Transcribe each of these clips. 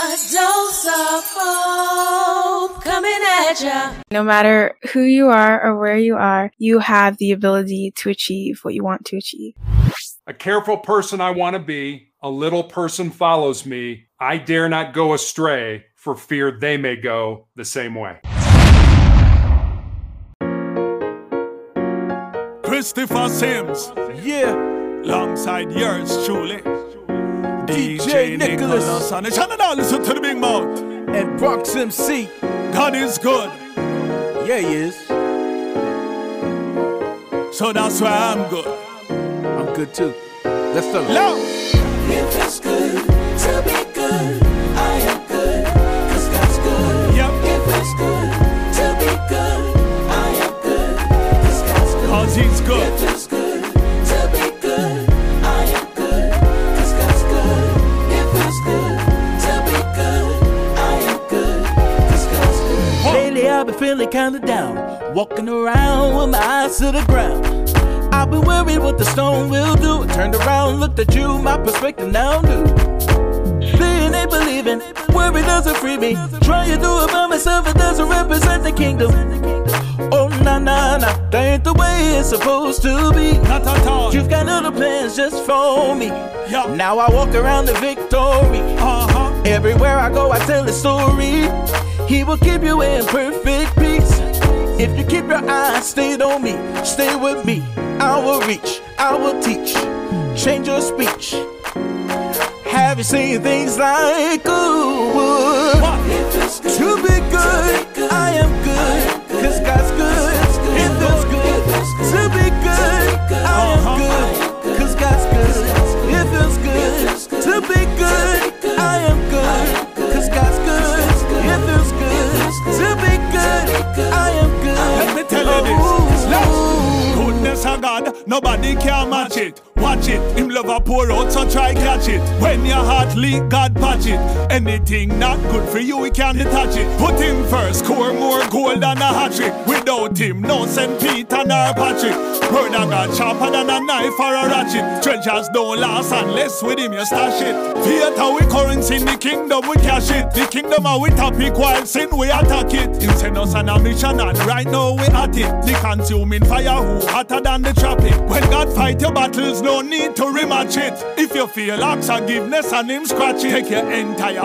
A dose of hope coming at ya. No matter who you are or where you are, you have the ability to achieve what you want to achieve. A careful person I want to be, a little person follows me. I dare not go astray for fear they may go the same way. Christopher Sims, Yeah, alongside yours truly. DJ Nicholas. and it's now listen to the big mouth. and Bronx MC. God is good, Yeah, he is. so that's why I'm good. I'm good too. Let's start. Love. It feels good to be good. Kinda down. Walking around with my eyes to the ground. I've been worried what the stone will do. Turned around, looked at you, my perspective now new. Seeing ain't believing, worry doesn't free me. Trying to do it by myself, it doesn't represent the kingdom. Oh, nah, nah, nah, that ain't the way it's supposed to be. Not at all. You've got other plans just for me. Now I walk around the victory. Uh huh. Everywhere I go, I tell a story. He will keep you in perfect peace. If you keep your eyes stayed on me, stay with me. I will reach, I will teach, change your speech. Have you seen things like ooh? It God. Anything not good for you, we can't detach it. Put him first, score more gold than a hat trick. Without him, no St. Peter nor Patrick. Word of God sharper than a knife or a ratchet. Treasures don't last unless with him you stash it. Theater we currency in the kingdom, we cash it. The kingdom are we topic while sin we attack it. Him send us on a mission and right now we at it. The consuming fire who hotter than the traffic. When God fight your battles, no need to rematch it. If you feel lack forgiveness and him scratch it, take your entire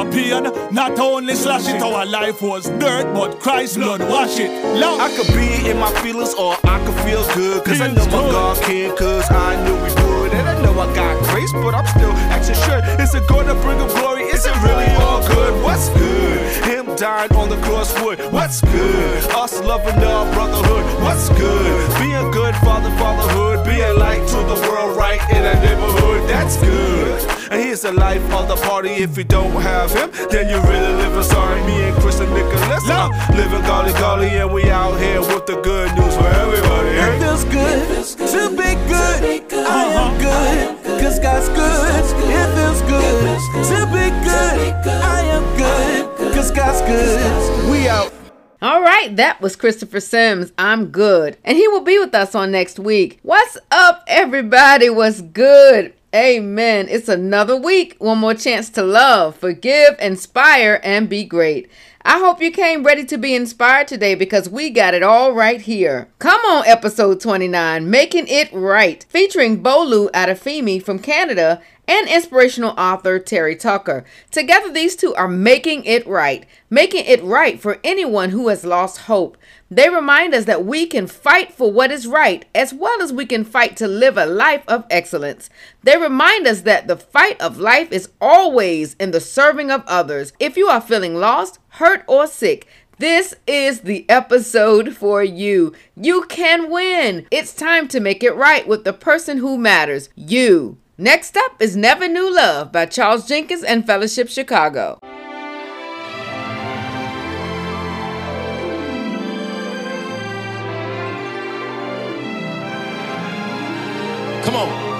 not only slash it. Our life was dirt, but Christ's blood wash it. Love. I could be in my feelings or I could feel good. Cause I know my God can, cause I knew we would. And I know I got grace, but I'm still acting sure. Is it gonna bring him glory? Is it really all good? What's good? Him dying on the cross crosswood. What's good? Us loving our brotherhood. What's good? Being good, father, fatherhood. Being light to the world, right in a neighborhood. That's good. And here's the life of the party. If you don't have him, then you really living sorry. Me and Chris and Nicholas, uh, living golly golly, and we out here with the good news for everybody. It eh? feels good to be good. I am good, cause God's good. It feels good to be good. I am good, cause God's good. We out. All right, that was Christopher Sims. I'm good. And he will be with us on next week. What's up, everybody? What's good? Amen. It's another week. One more chance to love, forgive, inspire, and be great. I hope you came ready to be inspired today because we got it all right here. Come on, episode 29, Making It Right, featuring Bolu Adefemi from Canada and inspirational author Terry Tucker. Together, these two are making it right, making it right for anyone who has lost hope. They remind us that we can fight for what is right as well as we can fight to live a life of excellence. They remind us that the fight of life is always in the serving of others. If you are feeling lost, hurt, or sick, this is the episode for you. You can win. It's time to make it right with the person who matters you. Next up is Never Knew Love by Charles Jenkins and Fellowship Chicago.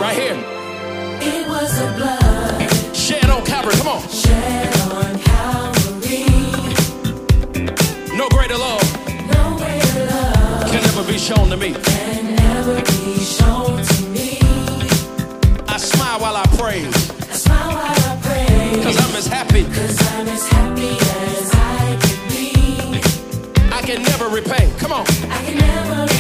right here. It was the blood. Shed on Calvary, come on. Shed on Calvary. No greater love. No greater love. Can ever be shown to me. Can ever be shown to me. I smile while I praise. I smile while I praise. Cause I'm as happy. Cause I'm as happy as I can be. I can never repay. Come on. I can never repay.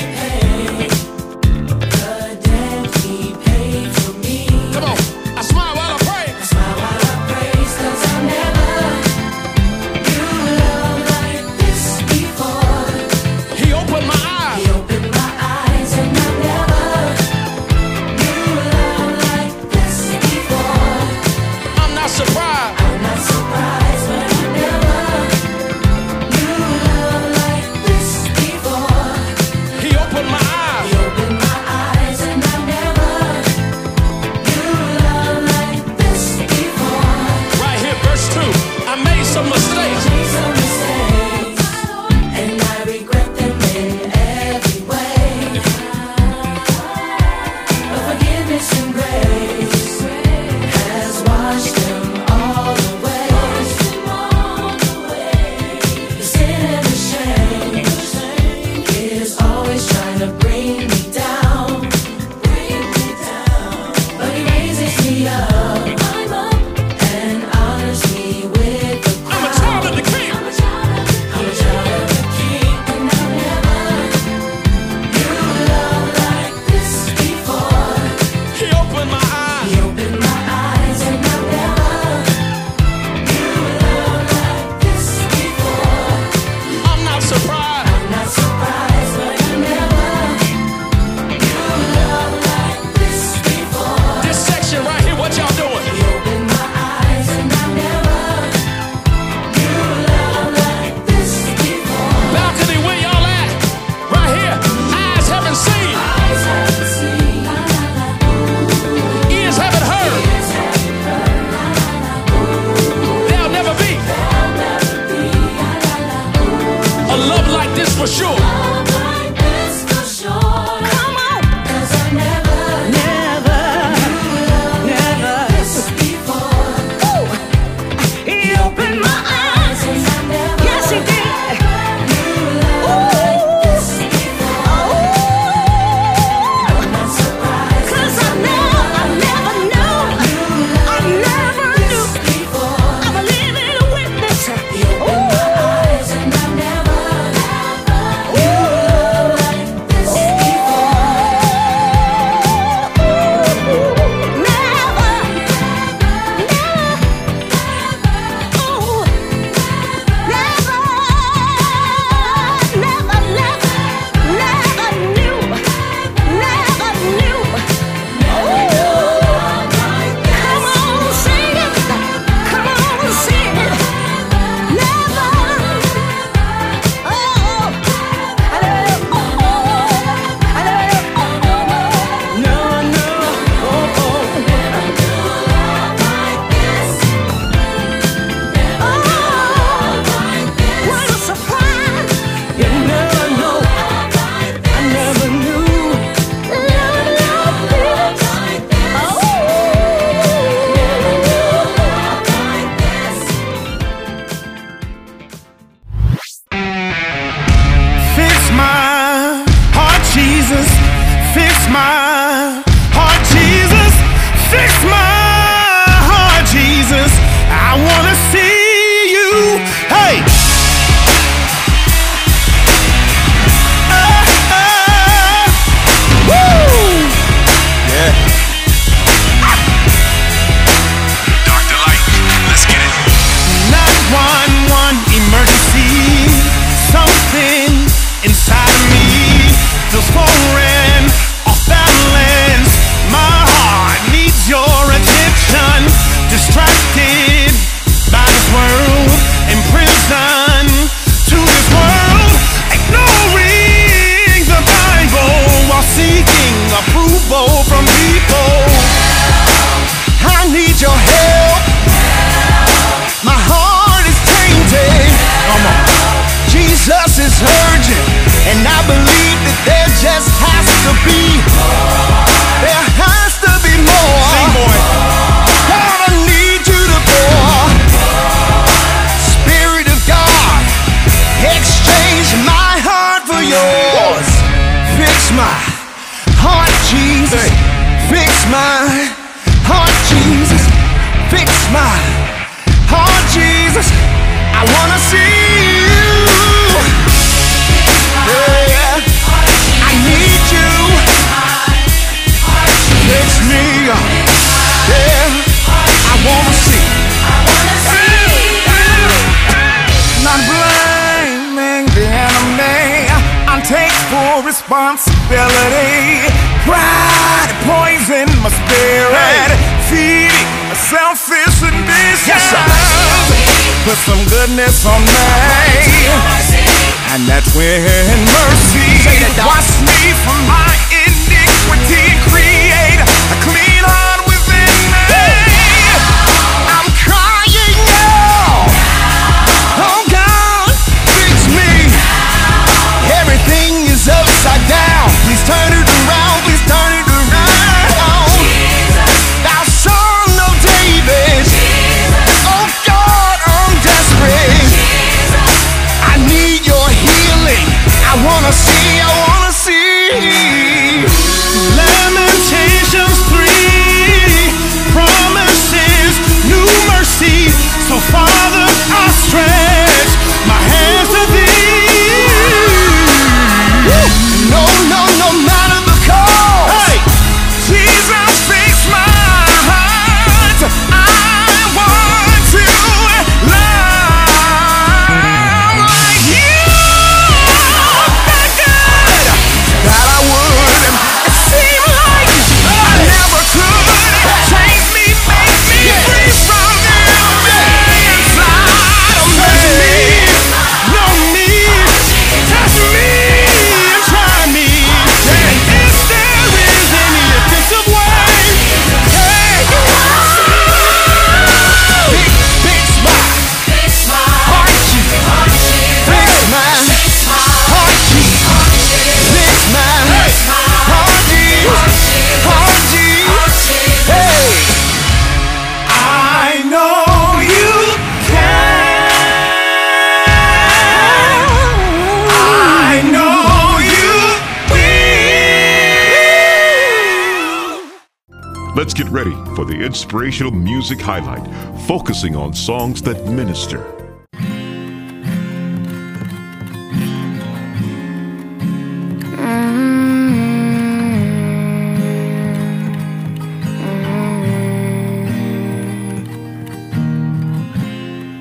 Ready for the inspirational music highlight, focusing on songs that minister.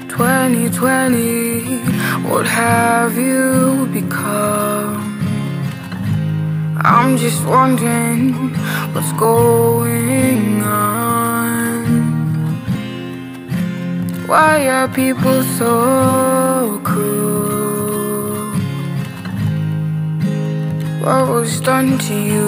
Twenty twenty, what have you become? I'm just wondering what's going on. Why are people so cruel? What was done to you?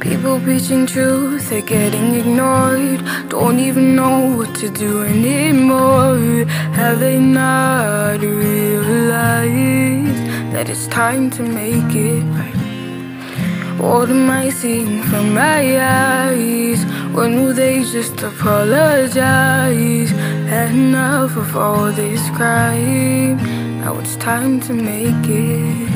People preaching truth, they're getting ignored. Don't even know what to do anymore. Have they not realized that it's time to make it right? What am I seeing from my eyes? When will they just apologize? Enough of all this crime. Now it's time to make it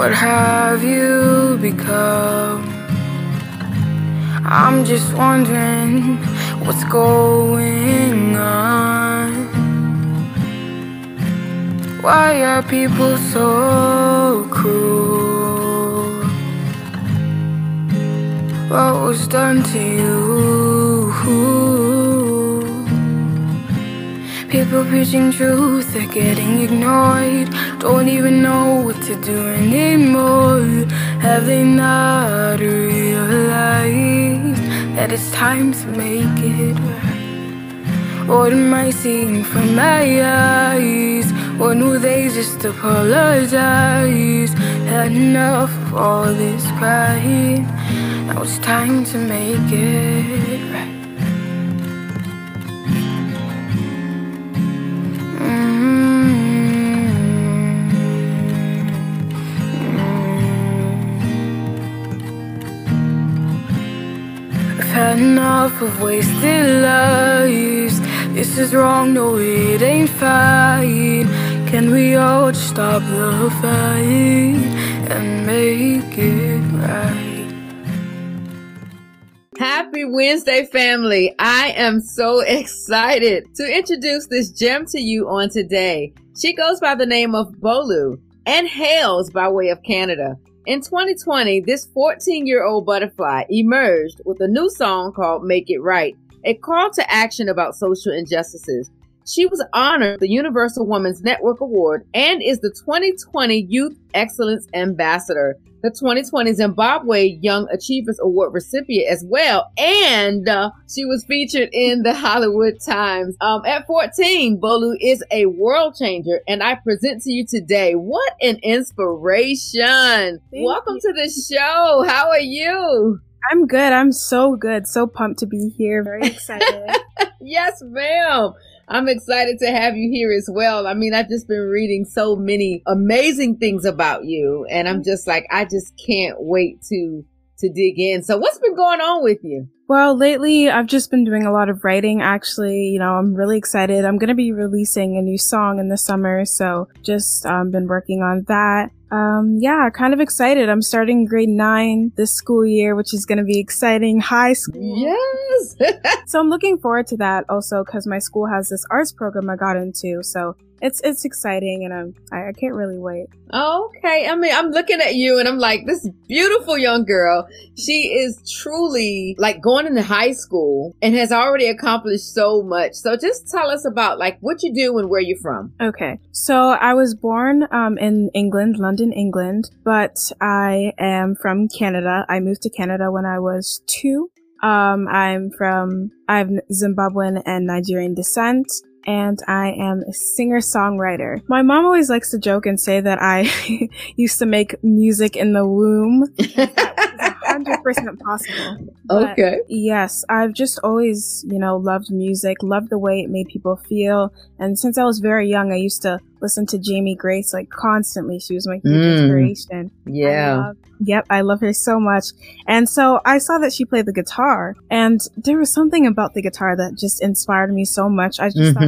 what have you become? I'm just wondering what's going on. Why are people so cruel? What was done to you? People preaching truth, they're getting ignored. Don't even know what to do anymore. Have they not realized that it's time to make it right? What am I seeing from my eyes? When will they just apologize? Had enough of all this crying. Now it's time to make it right. Had enough of wasted lives. This is wrong, no, it ain't fine. Can we all just stop the fight and make it right? Happy Wednesday, family. I am so excited to introduce this gem to you on today. She goes by the name of Bolu and hails by way of Canada. In 2020, this 14 year old butterfly emerged with a new song called Make It Right, a call to action about social injustices. She was honored the Universal Women's Network Award and is the 2020 Youth Excellence Ambassador, the 2020 Zimbabwe Young Achievers Award recipient as well, and uh, she was featured in the Hollywood Times. Um, at 14, Bolu is a world changer, and I present to you today what an inspiration! Welcome to the show. How are you? I'm good. I'm so good. So pumped to be here. Very excited. yes, ma'am. I'm excited to have you here as well. I mean, I've just been reading so many amazing things about you and I'm mm. just like I just can't wait to to dig in. So what's been going on with you? Well, lately I've just been doing a lot of writing actually. You know, I'm really excited. I'm going to be releasing a new song in the summer, so just um, been working on that. Um, yeah, kind of excited. I'm starting grade nine this school year, which is going to be exciting. High school. Yes. so I'm looking forward to that also because my school has this arts program I got into. So it's, it's exciting and I'm, I, I can't really wait. Okay. I mean, I'm looking at you and I'm like, this beautiful young girl. She is truly like going into high school and has already accomplished so much. So just tell us about like what you do and where you're from. Okay. So I was born, um, in England, London, England, but I am from Canada. I moved to Canada when I was two. Um, I'm from, I have Zimbabwean and Nigerian descent and I am a singer songwriter. My mom always likes to joke and say that I used to make music in the womb. That was a hundred percent possible. But Okay. Yes, I've just always, you know, loved music, loved the way it made people feel. And since I was very young, I used to listen to Jamie Grace like constantly. She was my huge Mm. inspiration. I Yeah. love- yep, I love her so much. And so I saw that she played the guitar, and there was something about the guitar that just inspired me so much. I just thought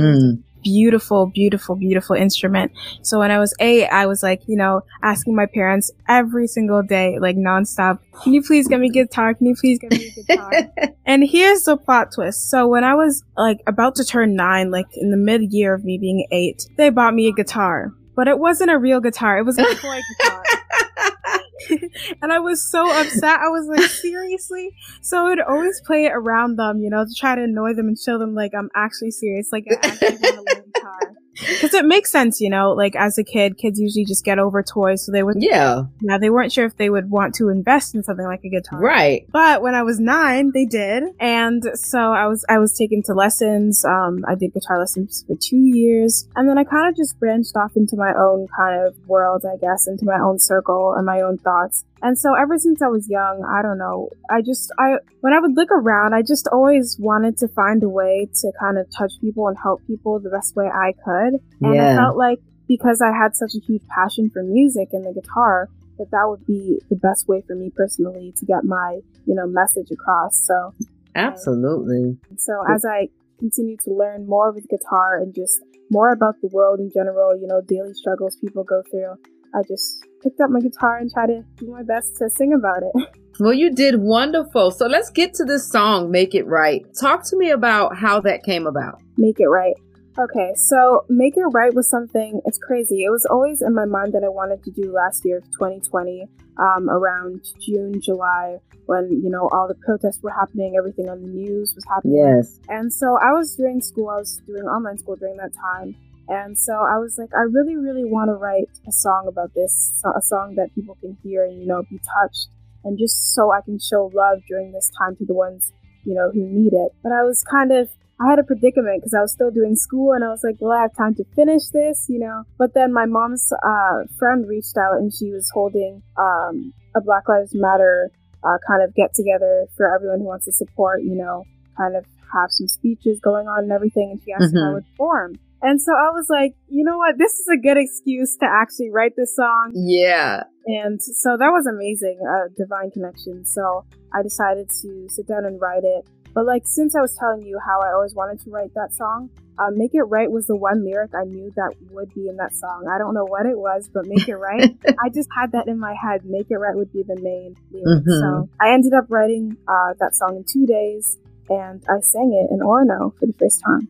it was a beautiful, beautiful, beautiful instrument. So when I was eight, I was like, you know, asking my parents every single day, like nonstop, can you please get me a guitar? Can you please get me a guitar? and here's the plot twist. So when I was like about to turn nine, like in the mid year of me being eight, they bought me a guitar. But it wasn't a real guitar. It was a toy guitar. and I was so upset. I was like, seriously? So I would always play it around them, you know, to try to annoy them and show them like I'm actually serious, like I actually want to learn guitar. Because it makes sense, you know, like as a kid, kids usually just get over toys, so they would Yeah. Now they weren't sure if they would want to invest in something like a guitar. Right. But when I was nine, they did. And so I was, I was taken to lessons. Um, I did guitar lessons for two years. And then I kind of just branched off into my own kind of world, I guess, into my own circle and my own thoughts. And so ever since I was young, I don't know, I just, I, when I would look around, I just always wanted to find a way to kind of touch people and help people the best way I could. And I felt like because I had such a huge passion for music and the guitar, that that would be the best way for me personally to get my, you know, message across. So, um, Absolutely. so as I continue to learn more with guitar and just more about the world in general, you know, daily struggles people go through, I just picked up my guitar and tried to do my best to sing about it. Well, you did wonderful. So let's get to this song, Make It Right. Talk to me about how that came about. Make it right. Okay, so Make It Right was something, it's crazy. It was always in my mind that I wanted to do last year of 2020, um, around June, July, when, you know, all the protests were happening, everything on the news was happening. Yes. And so I was doing school, I was doing online school during that time. And so I was like, I really, really want to write a song about this, so- a song that people can hear and, you know, be touched. And just so I can show love during this time to the ones, you know, who need it. But I was kind of, I had a predicament because I was still doing school and I was like, will I have time to finish this, you know? But then my mom's uh, friend reached out and she was holding um, a Black Lives Matter uh, kind of get together for everyone who wants to support, you know, kind of have some speeches going on and everything. And she asked if I Mhm. would perform. And so I was like, you know what? This is a good excuse to actually write this song. Yeah. And so that was amazing, a divine connection. So I decided to sit down and write it. But like since I was telling you how I always wanted to write that song, uh, "Make It Right" was the one lyric I knew that would be in that song. I don't know what it was, but "Make It Right," I just had that in my head. "Make It Right" would be the main lyric. Mhm. So I ended up writing uh, that song in two days, and I sang it in Orono for the first time.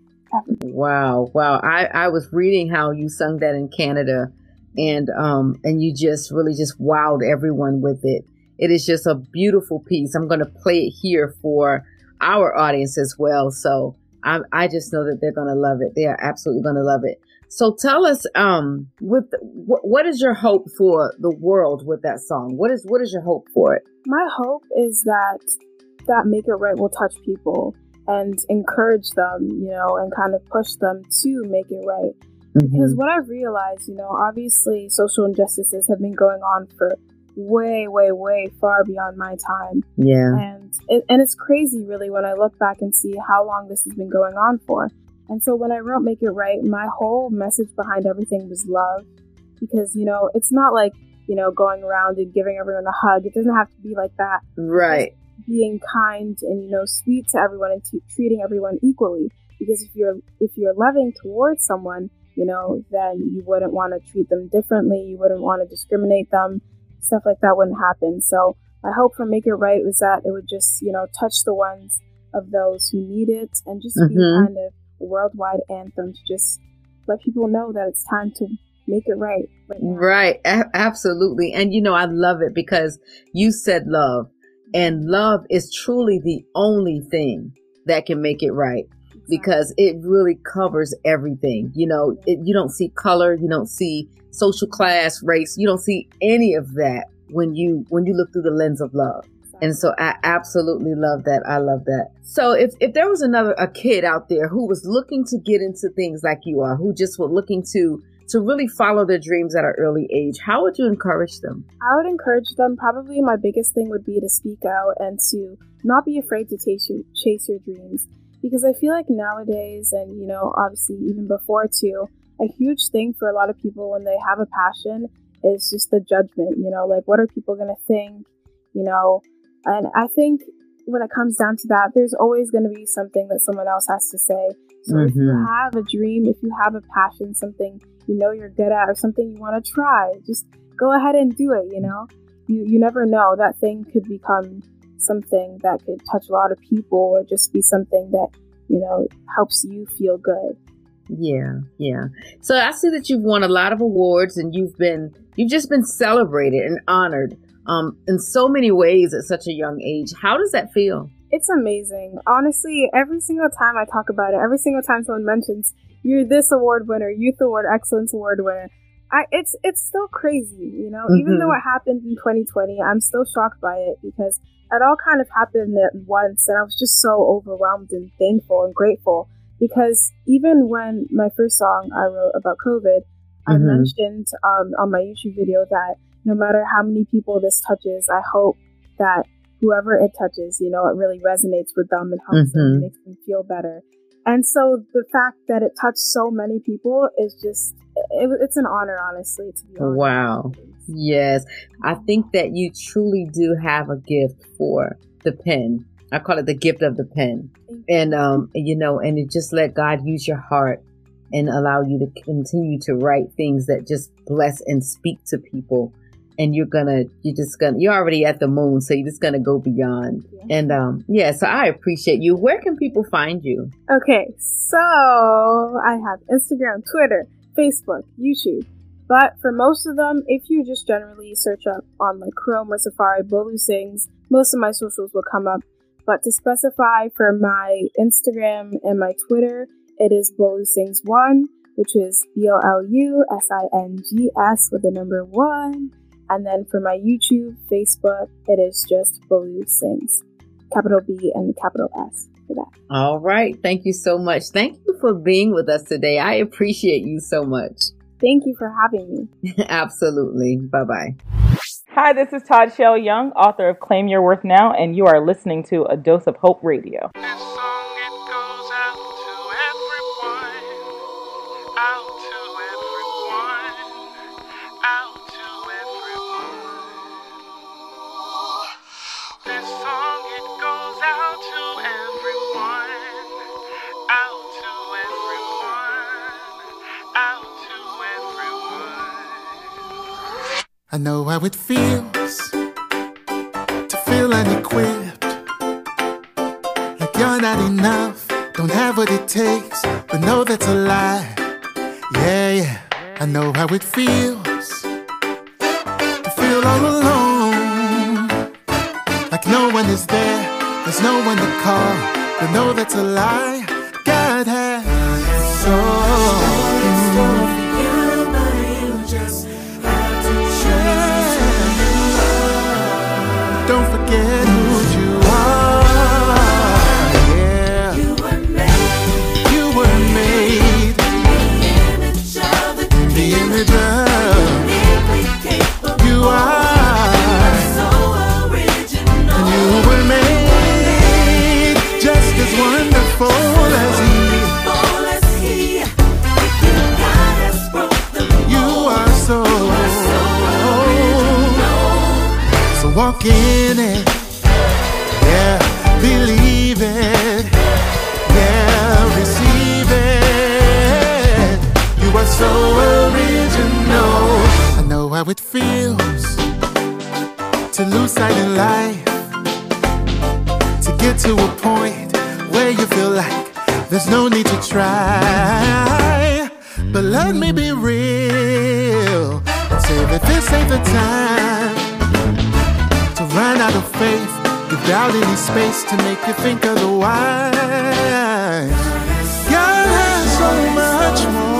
Wow, wow. I, I was reading how you sung that in Canada and um and you just really just wowed everyone with it. It is just a beautiful piece. I'm gonna play it here for our audience as well. So I I just know that they're gonna love it. They are absolutely gonna love it. So tell us, um, with what, what is your hope for the world with that song? What is what is your hope for it? My hope is that that Make It Right will touch people and encourage them, you know, and kind of push them to make it right. Mm-hmm. Because what I've realized, you know, obviously social injustices have been going on for way, way, way far beyond my time. Yeah. And it, and it's crazy, really, when I look back and see how long this has been going on for. And so when I wrote Make It Right, my whole message behind everything was love. Because, you know, it's not like, you know, going around and giving everyone a hug. It doesn't have to be like that. Right. Being kind and, you know, sweet to everyone and t- treating everyone equally. Because if you're if you're loving towards someone, you know, then you wouldn't want to treat them differently. You wouldn't want to discriminate them. Stuff like that wouldn't happen. So my hope for Make It Right was that it would just, you know, touch the ones of those who need it and just be Mhm. kind of a worldwide anthem to just let people know that it's time to make it right. right. Right. A- absolutely. And you know, I love it because you said love and love is truly the only thing that can make it right because it really covers everything. You know, it, you don't see color, you don't see social class, race, you don't see any of that when you when you look through the lens of love. And so I absolutely love that. I love that. So if, if there was another a kid out there who was looking to get into things like you are, who just were looking to to really follow their dreams at an early age, how would you encourage them? I would encourage them. Probably my biggest thing would be to speak out and to not be afraid to chase your, chase your dreams. Because I feel like nowadays, and you know, obviously even before too, a huge thing for a lot of people when they have a passion is just the judgment. You know, like what are people gonna think? You know, and I think when it comes down to that, there's always going to be something that someone else has to say. So if you Mhm. have a dream, if you have a passion, something you know you're good at, or something you want to try, just go ahead and do it. You know, you you never know that thing could become something that could touch a lot of people, or just be something that you know helps you feel good. Yeah, yeah. So I see that you've won a lot of awards and you've been you've just been celebrated and honored um in so many ways at such a young age. How does that feel? It's amazing. Honestly, every single time I talk about it, every single time someone mentions you're this award winner, Youth Award Excellence Award winner, I it's it's still crazy, you know. Even Mhm. though it happened in 2020, I'm still shocked by it because it all kind of happened at once, and I was just so overwhelmed and thankful and grateful. Because even when my first song I wrote about COVID, I Mhm. mentioned um, on my YouTube video that no matter how many people this touches, I hope that whoever it touches, you know, it really resonates with them and helps them, Mhm. and makes them feel better. And so the fact that it touched so many people is just, it, it's an honor, honestly, to be honest. Wow. Yes. I think that you truly do have a gift for the pen. I call it the gift of the pen. And um you know, and it just let God use your heart and allow you to continue to write things that just bless and speak to people. And you're gonna you're just gonna you're already at the moon, so you're just gonna go beyond. And um yeah, so I appreciate you. Where can people find you? Okay, so I have Instagram, Twitter, Facebook, YouTube. But for most of them, if you just generally search up on like Chrome or Safari, Bolu Sings, most of my socials will come up. But to specify for my Instagram and my Twitter, it is Bolu Sings One, which is B O L U S I N G S with the number one. And then for my YouTube, Facebook, it is just Bolu Sings, capital B and capital S for that. All right. Thank you so much. Thank you for being with us today. I appreciate you so much. Thank you for having me. Absolutely. Bye bye. Hi, this is Todd Shell Young, author of Claim Your Worth Now, and you are listening to A Dose of Hope Radio. I know how it feels to feel unequipped. Like you're not enough, don't have what it takes, but know that's a lie. Yeah, yeah, I know how it feels to feel all alone. Like no one is there, there's no one to call, but know that's a lie. Walk in it. Yeah, believe it. Yeah, receive it. You are so original. I know how it feels to lose sight in life. To get to a point where you feel like there's no need to try. But let me be real and say that this ain't the time faith without any space to make you think otherwise. God has so much more,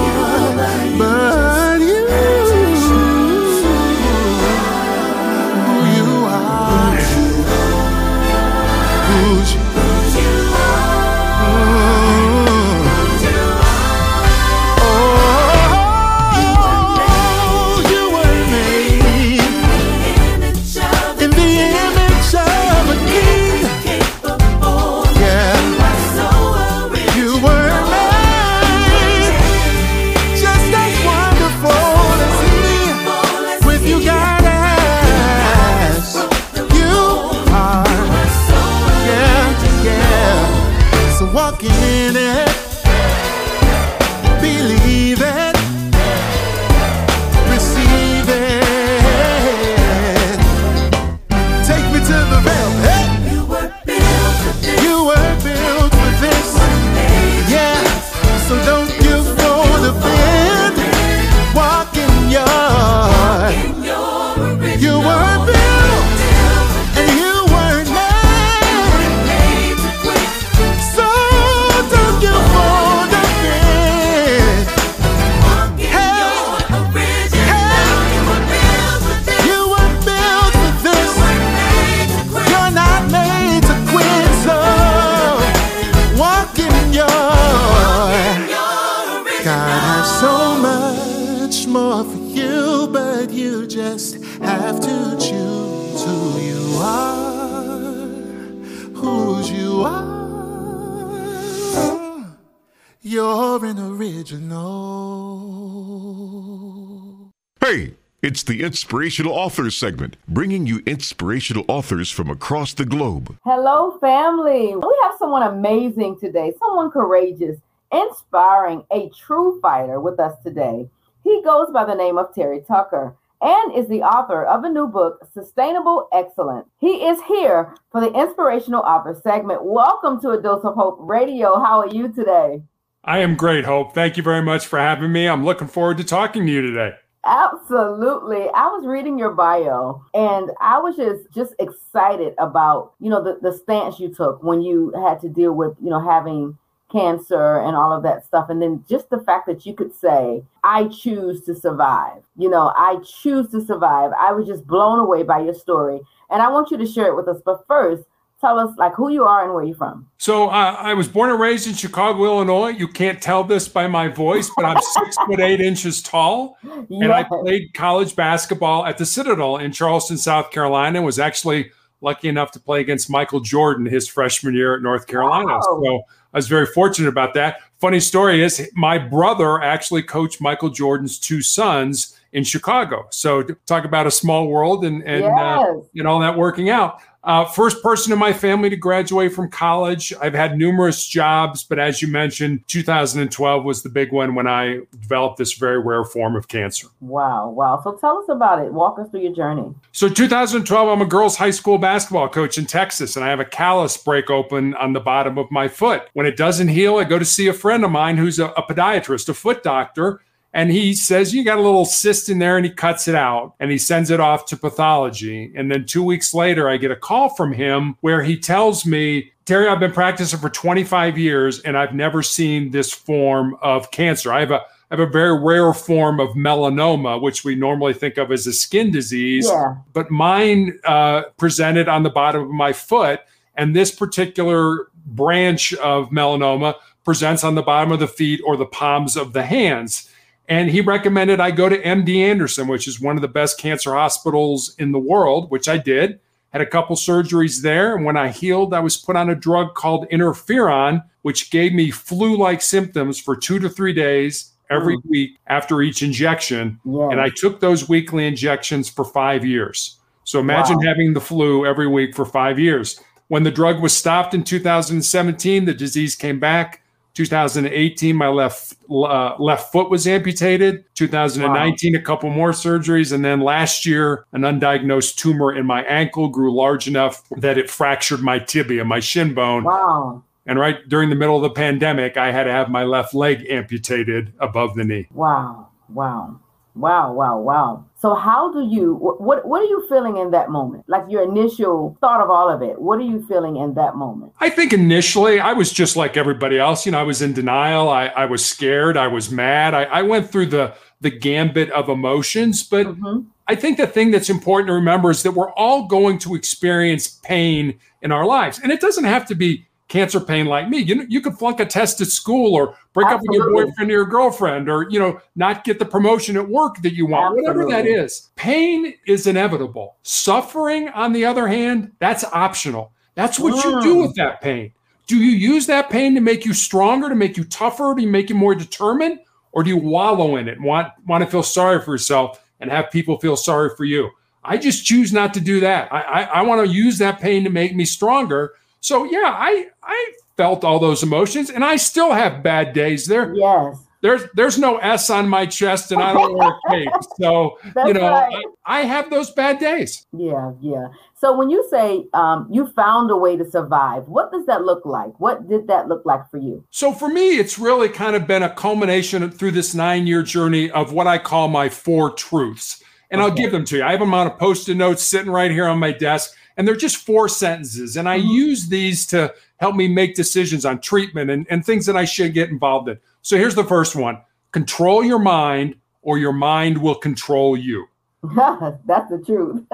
Inspirational Authors segment, bringing you inspirational authors from across the globe. Hello, family. We have someone amazing today, someone courageous, inspiring, a true fighter with us today. He goes by the name of Terry Tucker and is the author of a new book, Sustainable Excellence. He is here for the Inspirational Author segment. Welcome to A Dose of Hope Radio. How are you today? I am great, Hope. Thank you very much for having me. I'm looking forward to talking to you today. Absolutely. I was reading your bio and I was just just excited about, you know, the, the stance you took when you had to deal with, you know, having cancer and all of that stuff. And then just the fact that you could say, I choose to survive. You know, I choose to survive. I was just blown away by your story. And I want you to share it with us. But first, tell us like who you are and where you're from. So uh, I was born and raised in Chicago, Illinois. You can't tell this by my voice, but I'm six foot eight inches tall, and I played college basketball at the Citadel in Charleston, South Carolina. and Was actually lucky enough to play against Michael Jordan his freshman year at North Carolina. Wow. So I was very fortunate about that. Funny story is my brother actually coached Michael Jordan's two sons in Chicago. So talk about a small world and and uh, Yes. and all that working out. Uh, first person in my family to graduate from college. I've had numerous jobs, but as you mentioned, 2012 was the big one when I developed this very rare form of cancer. Wow, wow. So tell us about it. Walk us through your journey. So 2012, I'm a girls' high school basketball coach in Texas, and I have a callus break open on the bottom of my foot. When it doesn't heal, I go to see a friend of mine who's a, a podiatrist, a foot doctor, and he says, You got a little cyst in there, and he cuts it out and he sends it off to pathology. And then two weeks later, I get a call from him where he tells me, Terry, I've been practicing for 25 years and I've never seen this form of cancer. I have a I have a very rare form of melanoma, which we normally think of as a skin disease, Yeah. but mine uh, presented on the bottom of my foot. And this particular branch of melanoma presents on the bottom of the feet or the palms of the hands. And he recommended I go to MD Anderson, which is one of the best cancer hospitals in the world, which I did. Had a couple surgeries there. And when I healed, I was put on a drug called interferon, which gave me flu like symptoms for two to three days every hmm. week after each injection. And I took those weekly injections for five years. So imagine Wow. having the flu every week for five years. When the drug was stopped in 2017, the disease came back. 2018, my left uh, left foot was amputated. 2019, a couple more surgeries, and then last year, an undiagnosed tumor in my ankle grew large enough that it fractured my tibia, my shin bone. Wow. And right during the middle of the pandemic, I had to have my left leg amputated above the knee. Wow. Wow. Wow. Wow. Wow. So how do you what what are you feeling in that moment? Like your initial thought of all of it. What are you feeling in that moment? I think initially I was just like everybody else. You know, I was in denial. I, I was scared. I was mad. I, I went through the the gambit of emotions. But mm-hmm. I think the thing that's important to remember is that we're all going to experience pain in our lives. And it doesn't have to be cancer pain like me. You know, you could flunk a test at school or break up with your boyfriend or your girlfriend or, you know, not get the promotion at work that you want, whatever that is. Pain is inevitable. Suffering, on the other hand, that's optional. That's what you do Mm. with that pain. Do you use that pain to make you stronger, to make you tougher, to make you more determined, or do you wallow in it and want want to feel sorry for yourself and have people feel sorry for you? I just choose not to do that. I I, I want to use that pain to make me stronger So yeah, I I felt all those emotions, and I still have bad days. There, yes. There's there's no S on my chest, and I don't wear a cape. So you know, right. I, I have those bad days. Yeah, yeah. So when you say um, you found a way to survive, what does that look like? What did that look like for you? So for me, it's really kind of been a culmination through this nine year journey of what I call my four truths. And I'll give them to you. I have them on a post it note sitting right here on my desk, and they're just four sentences. And I use these to help me make decisions on treatment and, and things that I should get involved in. So here's the first one control your mind, or your mind will control you. That's the truth.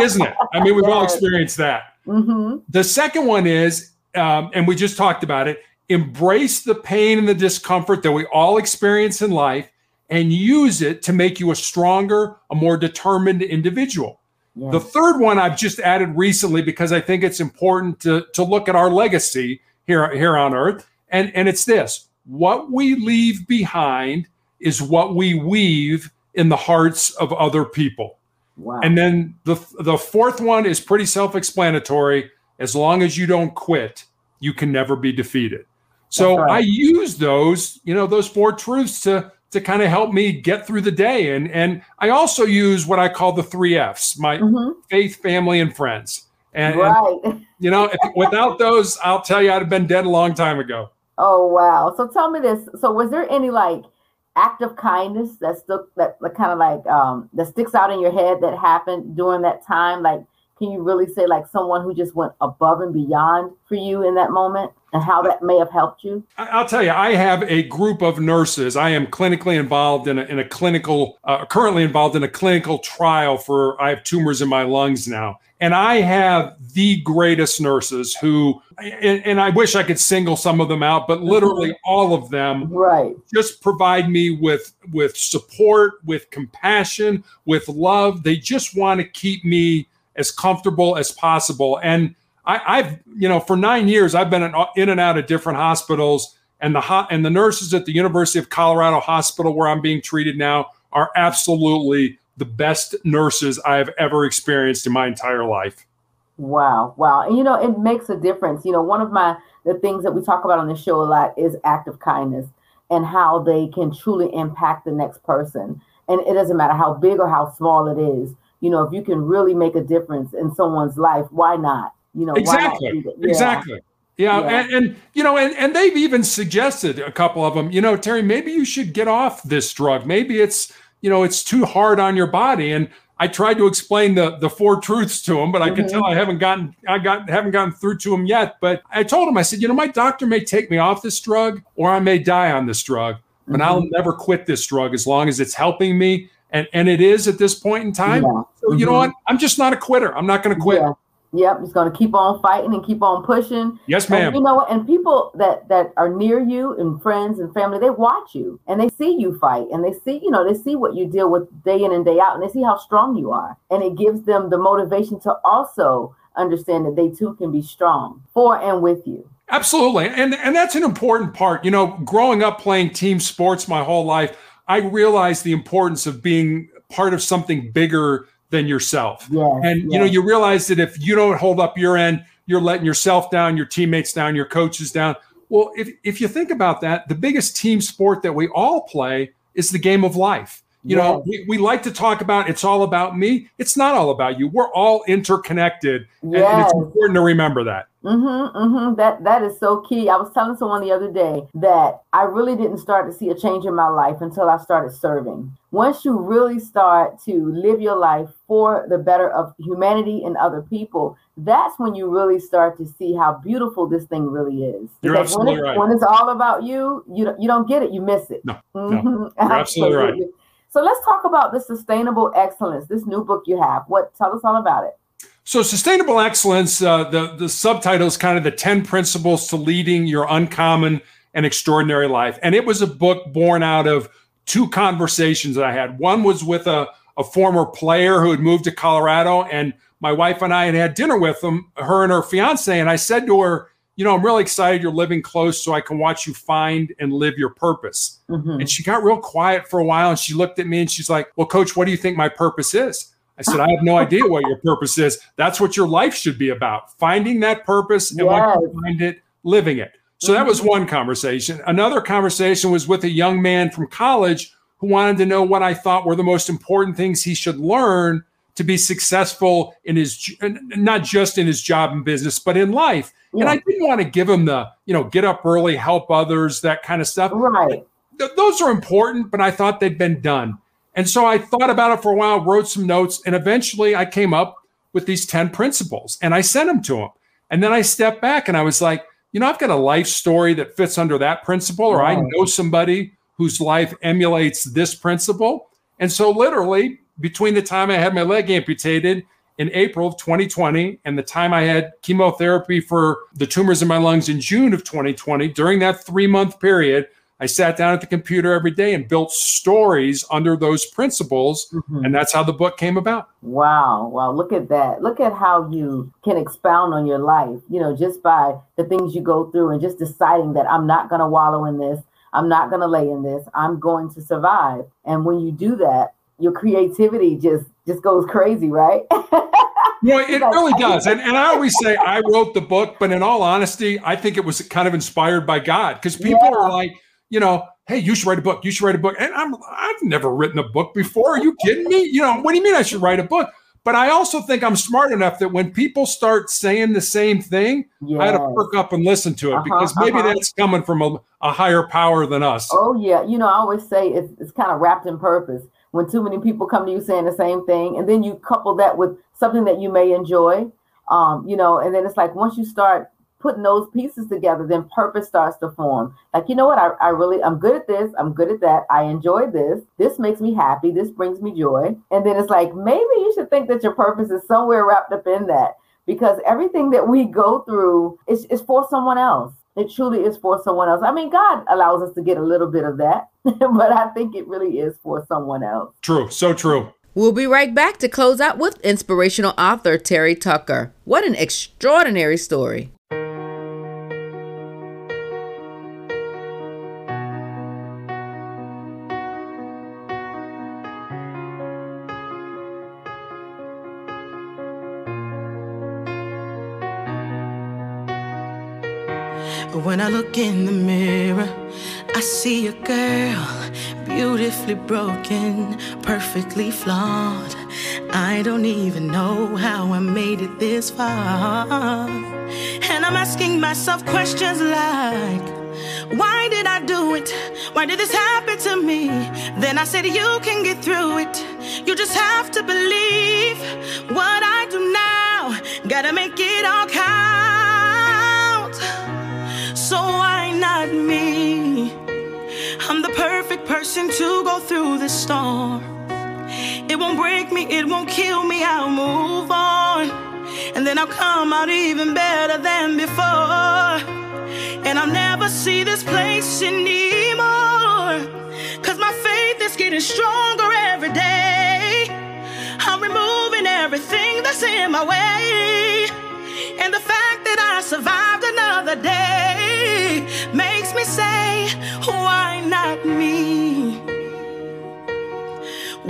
Isn't it? I mean, we've all experienced that. hmm The second one is, um, and we just talked about it, embrace the pain and the discomfort that we all experience in life and use it to make you a stronger, a more determined individual. The third one I've just added recently because I think it's important to, to look at our legacy here, here on earth. And, and it's this what we leave behind is what we weave in the hearts of other people. Wow. And then the the fourth one is pretty self-explanatory. As long as you don't quit, you can never be defeated. So right. I use those, you know, those four truths to to kind of help me get through the day. And and I also use what I call the three F's: my faith, family, and friends. And, and, you know, without those, I'll tell you, I'd have been dead a long time ago. Oh wow. So tell me this. So was there any like act of kindness that stuck that, that kind of like um that sticks out in your head that happened during that time? Like can you really say like someone who just went above and beyond for you in that moment and how that may have helped you? I'll tell you, I have a group of nurses. I am clinically involved in a, in a clinical, uh, currently involved in a clinical trial for, I have tumors in my lungs now. And I have the greatest nurses who, and, and I wish I could single some of them out, but literally all of them right. just provide me with, with support, with compassion, with love. They just want to keep me as comfortable as possible. And I, I've, you know, for nine years, I've been in, and out of different hospitals, and the ho- and the nurses at the University of Colorado Hospital, where I'm being treated now, are absolutely the best nurses I've ever experienced in my entire life. Wow, wow. And you know, it makes a difference. You know, one of my the things that we talk about on the show a lot is act of kindness and how they can truly impact the next person. And it doesn't matter how big or how small it is. You know, if you can really make a difference in someone's life, why not? You know, why not exactly? Yeah. exactly yeah, Yeah. And, and you know and, and they've even suggested a couple of them you know terry maybe you should get off this drug maybe it's you know it's too hard on your body and i tried to explain the the four truths to him, but i can Mhm. tell i haven't gotten i got haven't gotten through to him yet but i told him i said you know my doctor may take me off this drug or i may die on this drug but i'll never quit this drug as long as it's helping me and and it is at this point in time Yeah. so you know Mhm. what i'm just not a quitter i'm not going to quit Yeah. Yep, just going to keep on fighting and keep on pushing. Yes, And ma'am. you know what? And people that that are near you and friends and family, they watch you and they see you fight and they see, you know, they see what you deal with day in and day out and they see how strong you are. And it gives them the motivation to also understand that they too can be strong for and with you. Absolutely. And and that's an important part. You know, growing up playing team sports my whole life, I realized the importance of being part of something bigger than yourself. Yes, and you know, you realize that if you don't hold up your end, you're letting yourself down, your teammates down, your coaches down. Well, if if you think about that, the biggest team sport that we all play is the game of life. You know, we, we like to talk about it's all about me. It's not all about you. We're all interconnected. and- And, it's important to remember that. Mm-hmm, mm-hmm. That that is so key. I was telling someone the other day that I really didn't start to see a change in my life until I started serving. Once you really start to live your life for the better of humanity and other people, that's when you really start to see how beautiful this thing really is. You're Because when, absolutely it- right. when it's all about you, you don't, you don't get it. You miss it. No, Mhm, no, you're absolutely right. So let's talk about the sustainable excellence. This new book you have. What? Tell us all about it. So, sustainable excellence, uh, the, the subtitle is kind of the 10 principles to leading your uncommon and extraordinary life. And it was a book born out of two conversations that I had. One was with a, a former player who had moved to Colorado, and my wife and I had had dinner with him, her and her fiance. And I said to her, You know, I'm really excited you're living close so I can watch you find and live your purpose. Mhm. And she got real quiet for a while and she looked at me and she's like, Well, coach, what do you think my purpose is? I said, I have no idea what your purpose is. That's what your life should be about finding that purpose and once you find it, living it. So that was one conversation. Another conversation was with a young man from college who wanted to know what I thought were the most important things he should learn to be successful in his not just in his job and business but in life. And i didn't want to give him the you know get up early help others that kind of stuff. Right. Th- those are important but i thought they'd been done. And so i thought about it for a while wrote some notes and eventually i came up with these 10 principles and i sent them to him and then i stepped back and i was like you know i've got a life story that fits under that principle or i know somebody whose life emulates this principle. And so literally between the time I had my leg amputated in April of 2020 and the time I had chemotherapy for the tumors in my lungs in June of 2020, during that three month period, I sat down at the computer every day and built stories under those principles. Mm-hmm. And that's how the book came about. Wow, wow, look at that. Look at how you can expound on your life, you know, just by the things you go through and just deciding that I'm not going to wallow in this. I'm not going to lay in this. I'm going to survive. And when you do that, your creativity just just goes crazy, right? Well, it really does. And, and I always say I wrote the book, but in all honesty, I think it was kind of inspired by God because people are like, you know, hey, you should write a book. You should write a book. And I'm I've never written a book before. Are you kidding me? You know, what do you mean I should write a book? But I also think I'm smart enough that when people start saying the same thing, I had to perk up and listen to it Uh-huh, because maybe uh-huh. that's coming from a, a higher power than us. Oh yeah, you know, I always say it's it's kind of wrapped in purpose. When too many people come to you saying the same thing, and then you couple that with something that you may enjoy, um, you know, and then it's like once you start putting those pieces together, then purpose starts to form. Like, you know what? I, I really I'm good at this, I'm good at that, I enjoy this, this makes me happy, this brings me joy. And then it's like maybe you should think that your purpose is somewhere wrapped up in that. Because everything that we go through is, is for someone else. It truly is for someone else. I mean, God allows us to get a little bit of that, but I think it really is for someone else. True, so true. We'll be right back to close out with inspirational author Terry Tucker. What an extraordinary story. When I look in the mirror, I see a girl beautifully broken, perfectly flawed. I don't even know how I made it this far. And I'm asking myself questions like, why did I do it? Why did this happen to me? Then I said, You can get through it. You just have to believe what I do now. Gotta make it all count. Person to go through the storm. It won't break me, it won't kill me, I'll move on. And then I'll come out even better than before. And I'll never see this place anymore. Cause my faith is getting stronger every day. I'm removing everything that's in my way. And the fact that I survived another day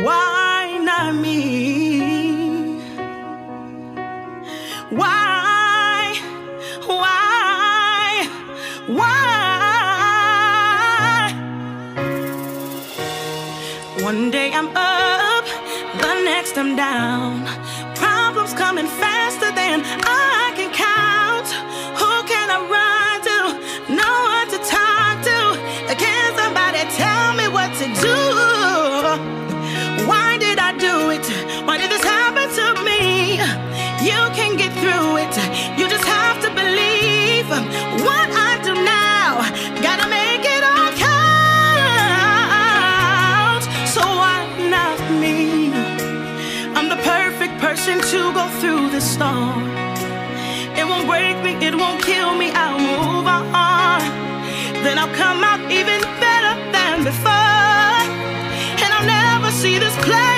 Why not me? Why? Why? Why? One day I'm up, the next I'm down. Problems coming faster than I to go through the storm. It won't break me, it won't kill me. I'll move on. Then I'll come out even better than before. And I'll never see this place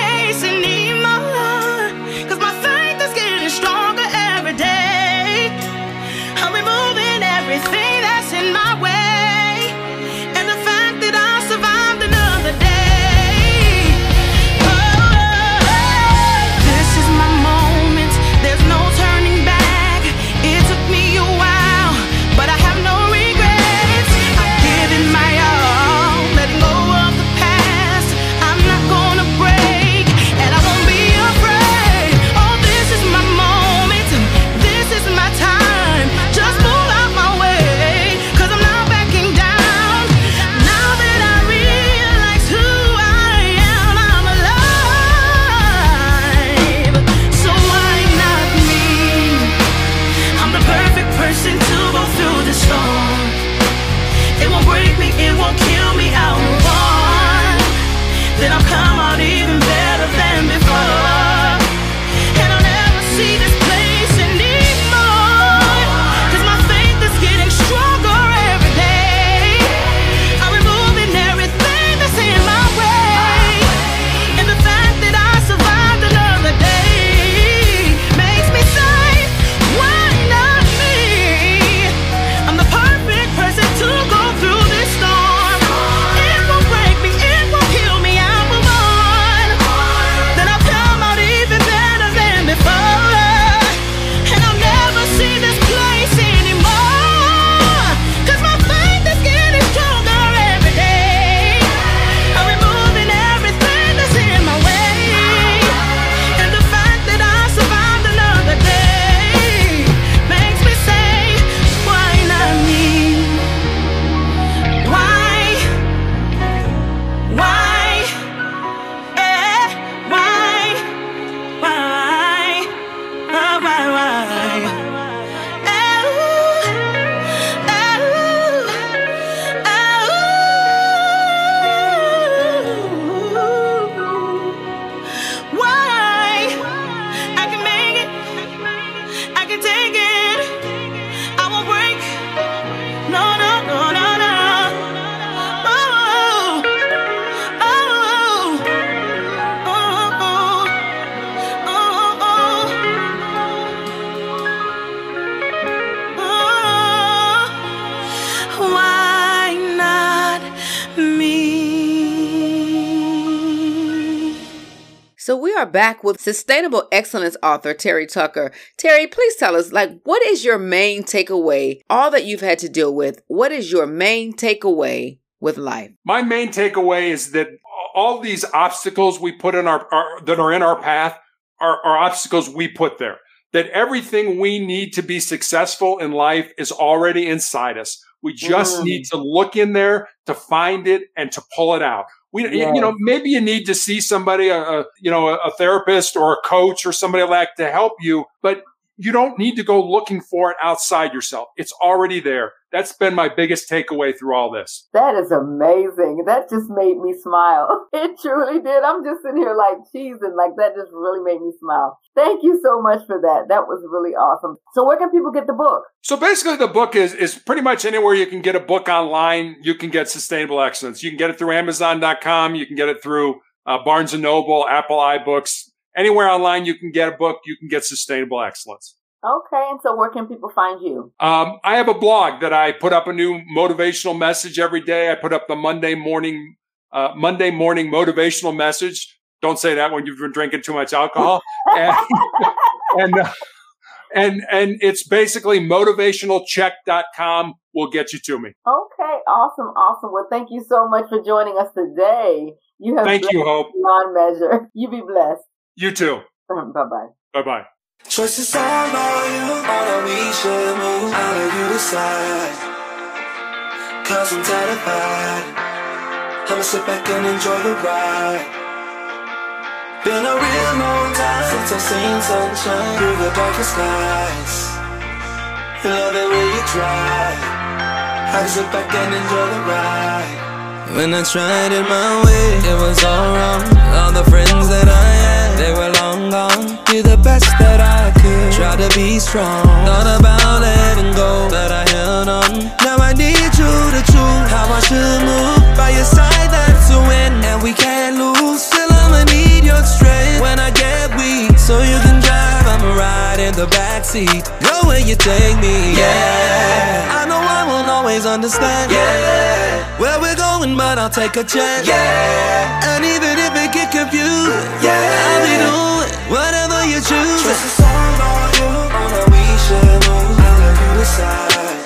back with sustainable excellence author Terry Tucker. Terry, please tell us, like, what is your main takeaway? All that you've had to deal with, what is your main takeaway with life? My main takeaway is that all these obstacles we put in our, our that are in our path are, are obstacles we put there. That everything we need to be successful in life is already inside us. We just Mm. need to look in there to find it and to pull it out. We, you know, maybe you need to see somebody, a, a you know, a therapist or a coach or somebody like to help you, but you don't need to go looking for it outside yourself. It's already there. That's been my biggest takeaway through all this. That is amazing. That just made me smile. It truly did. I'm just sitting here like cheesing. Like that just really made me smile. Thank you so much for that. That was really awesome. So where can people get the book? So basically, the book is is pretty much anywhere you can get a book online. You can get Sustainable Excellence. You can get it through Amazon.com. You can get it through uh, Barnes and Noble, Apple iBooks. Anywhere online you can get a book, you can get Sustainable Excellence. Okay, and so where can people find you? Um, I have a blog that I put up a new motivational message every day. I put up the Monday morning uh, Monday morning motivational message. Don't say that when you've been drinking too much alcohol. and and, uh, and and it's basically motivationalcheck.com will get you to me. Okay, awesome, awesome. Well, thank you so much for joining us today. You have Thank you, Hope. beyond measure. You be blessed. You too. bye bye. Bye bye. Choices all on you, on that we should move. I'll let you decide. Cause I'm terrified. I'ma sit back and enjoy the ride. Been a real long time since I've seen sunshine through the darkest skies. You love it when you try. I can sit back and enjoy the ride. When I tried it my way, it was all wrong. All the friends that I had, they were long gone. Did the best that I could, try to be strong. Thought about letting go, but I held on. Now I need you to choose how I should move. By your side, that's a win, and we can't lose. Still, I'ma need your strength when I get weak, so you can drive. I'ma ride in the backseat. Go where you take me, yeah. Always understand, yeah. Where we're going, but I'll take a chance, yeah. And even if it get confused, yeah, I'll be doing whatever you choose. Trust is all on you, on that we should move. I'll let you decide.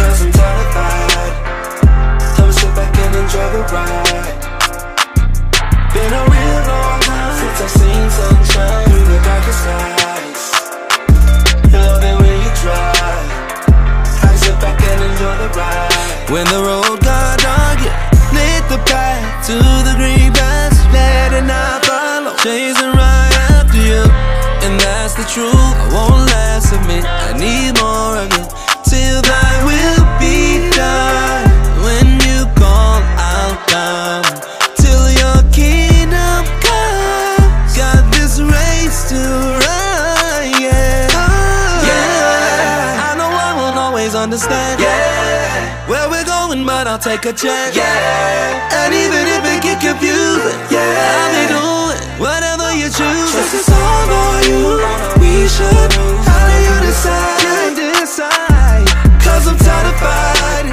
Cause I'm terrified. I'ma sit back and enjoy the ride. Been a real long time since I've seen sunshine through the darkest skies. Enjoy the ride. When the road got dark, you lit the path to the green grass. Let it not follow, chasing right after you. And that's the truth. I won't last a minute. I need more of it till thy will be done. When you call, I'll come till your kingdom comes. Got this race to run, yeah. yeah. I know I won't always understand, yeah. Take a chance, yeah. And even if it get confusing, yeah, I'll be doing whatever you choose. Trust is all on you. We should. How do you decide? Can't decide. Cause I'm tired of fighting.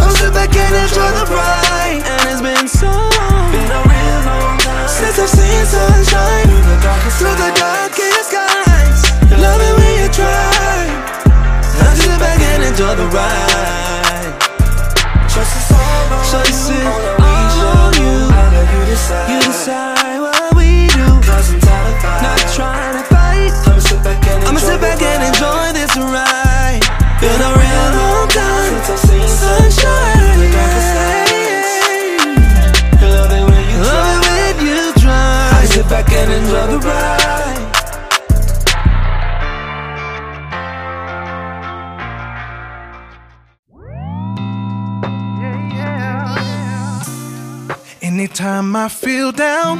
I'll sit back and enjoy the ride. And it's been so long. Been a real long time since I've seen sunshine through the darkest through the darkest skies. Love it when you try. I sit back and enjoy the ride. You, on you. I'll let you decide. You decide Anytime I feel down,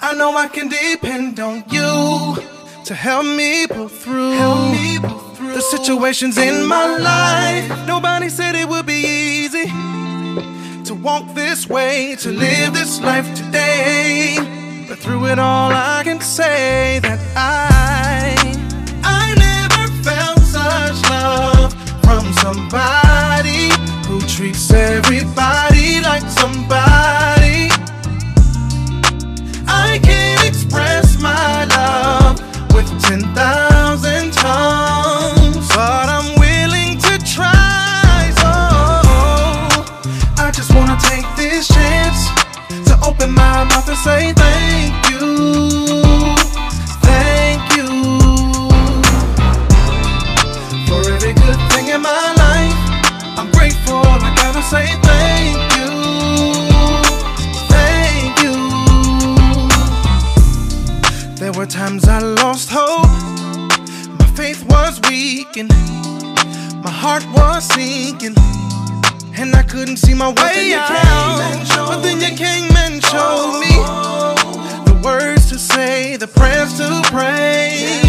I know I can depend on you to help me pull through. Help me pull through. the situations in my life. Nobody said it would be easy to walk this way, to live this life today. But through it all, I can say that I, I never felt such love from somebody who treats everybody like somebody. Say thank you. Thank you for every good thing in my life. I'm grateful, I gotta say thank you. Thank you. There were times I lost hope. My faith was weak and my heart was sinking. And I couldn't see my way out. But then you came and showed me the words to say, the prayers to pray.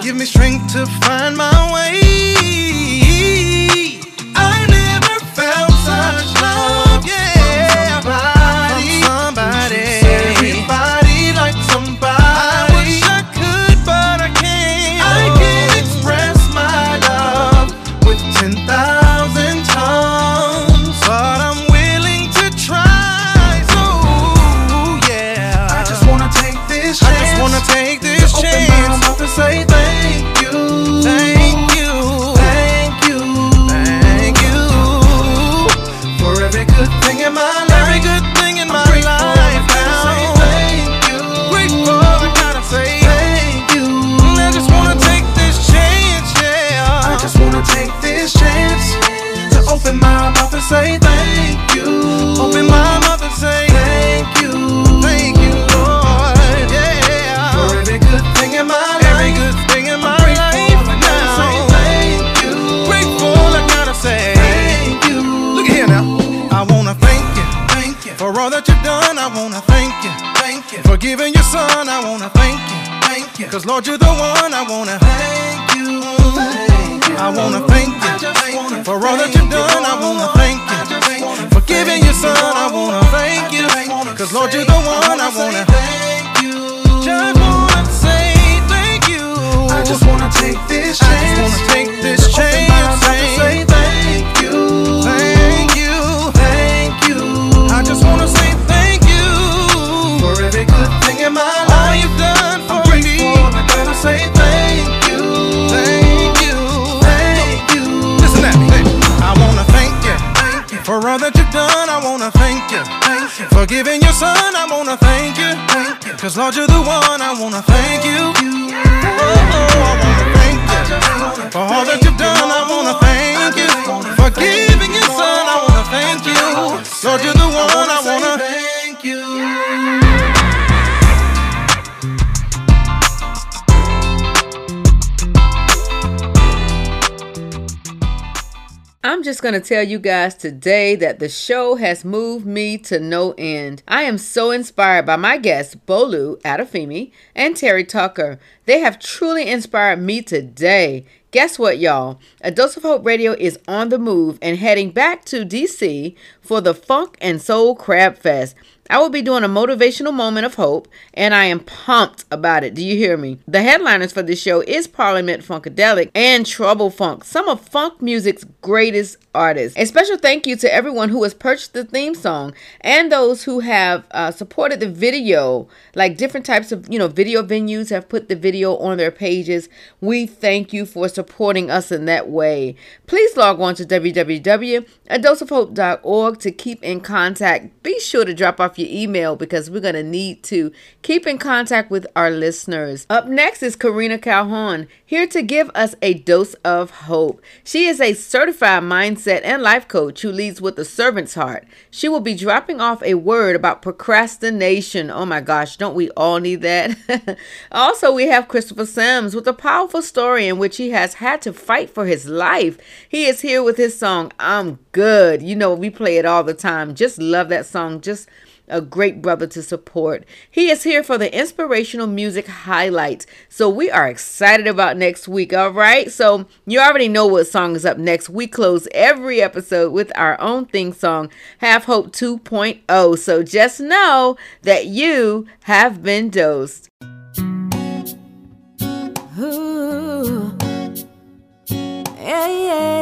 Give me strength to find my way. Cause Lord, you're the one, I wanna thank you. Oh, oh, I wanna thank you. For all that you've done, I wanna thank you. For giving your son, I wanna thank you. Lord, you're the one, I wanna thank you. I'm just going to tell you guys today that the show has moved me to no end. I am so inspired by my guests, Bolu Adefemi and Terry Tucker. They have truly inspired me today. Guess what, y'all? A Dose of Hope Radio is on the move and heading back to DC for the Funk and Soul Crab Fest. I will be doing a motivational moment of hope, and I am pumped about it. Do you hear me? The headliners for this show is Parliament Funkadelic and Trouble Funk, some of funk music's greatest artists. A special thank you to everyone who has purchased the theme song and those who have uh, supported the video, like different types of you know video venues have put the video on their pages. We thank you for supporting us in that way. Please log on to www.adoseofhope.org to keep in contact. Be sure to drop off your email because we're going to need to keep in contact with our listeners. Up next is Karina Calhoun, here to give us a dose of hope. She is a certified mindset and life coach who leads with a servant's heart. She will be dropping off a word about procrastination. Oh my gosh, don't we all need that? also, we have Christopher Sims with a powerful story in which he has had to fight for his life. He is here with his song, I'm Good. You know, we play it all the time. Just love that song. Just a great brother to support. He is here for the inspirational music highlights. So we are excited about next week, all right? So you already know what song is up next. We close every episode with our own theme song, Have Hope 2.0. So just know that you have been dosed. Ooh. Yeah, yeah.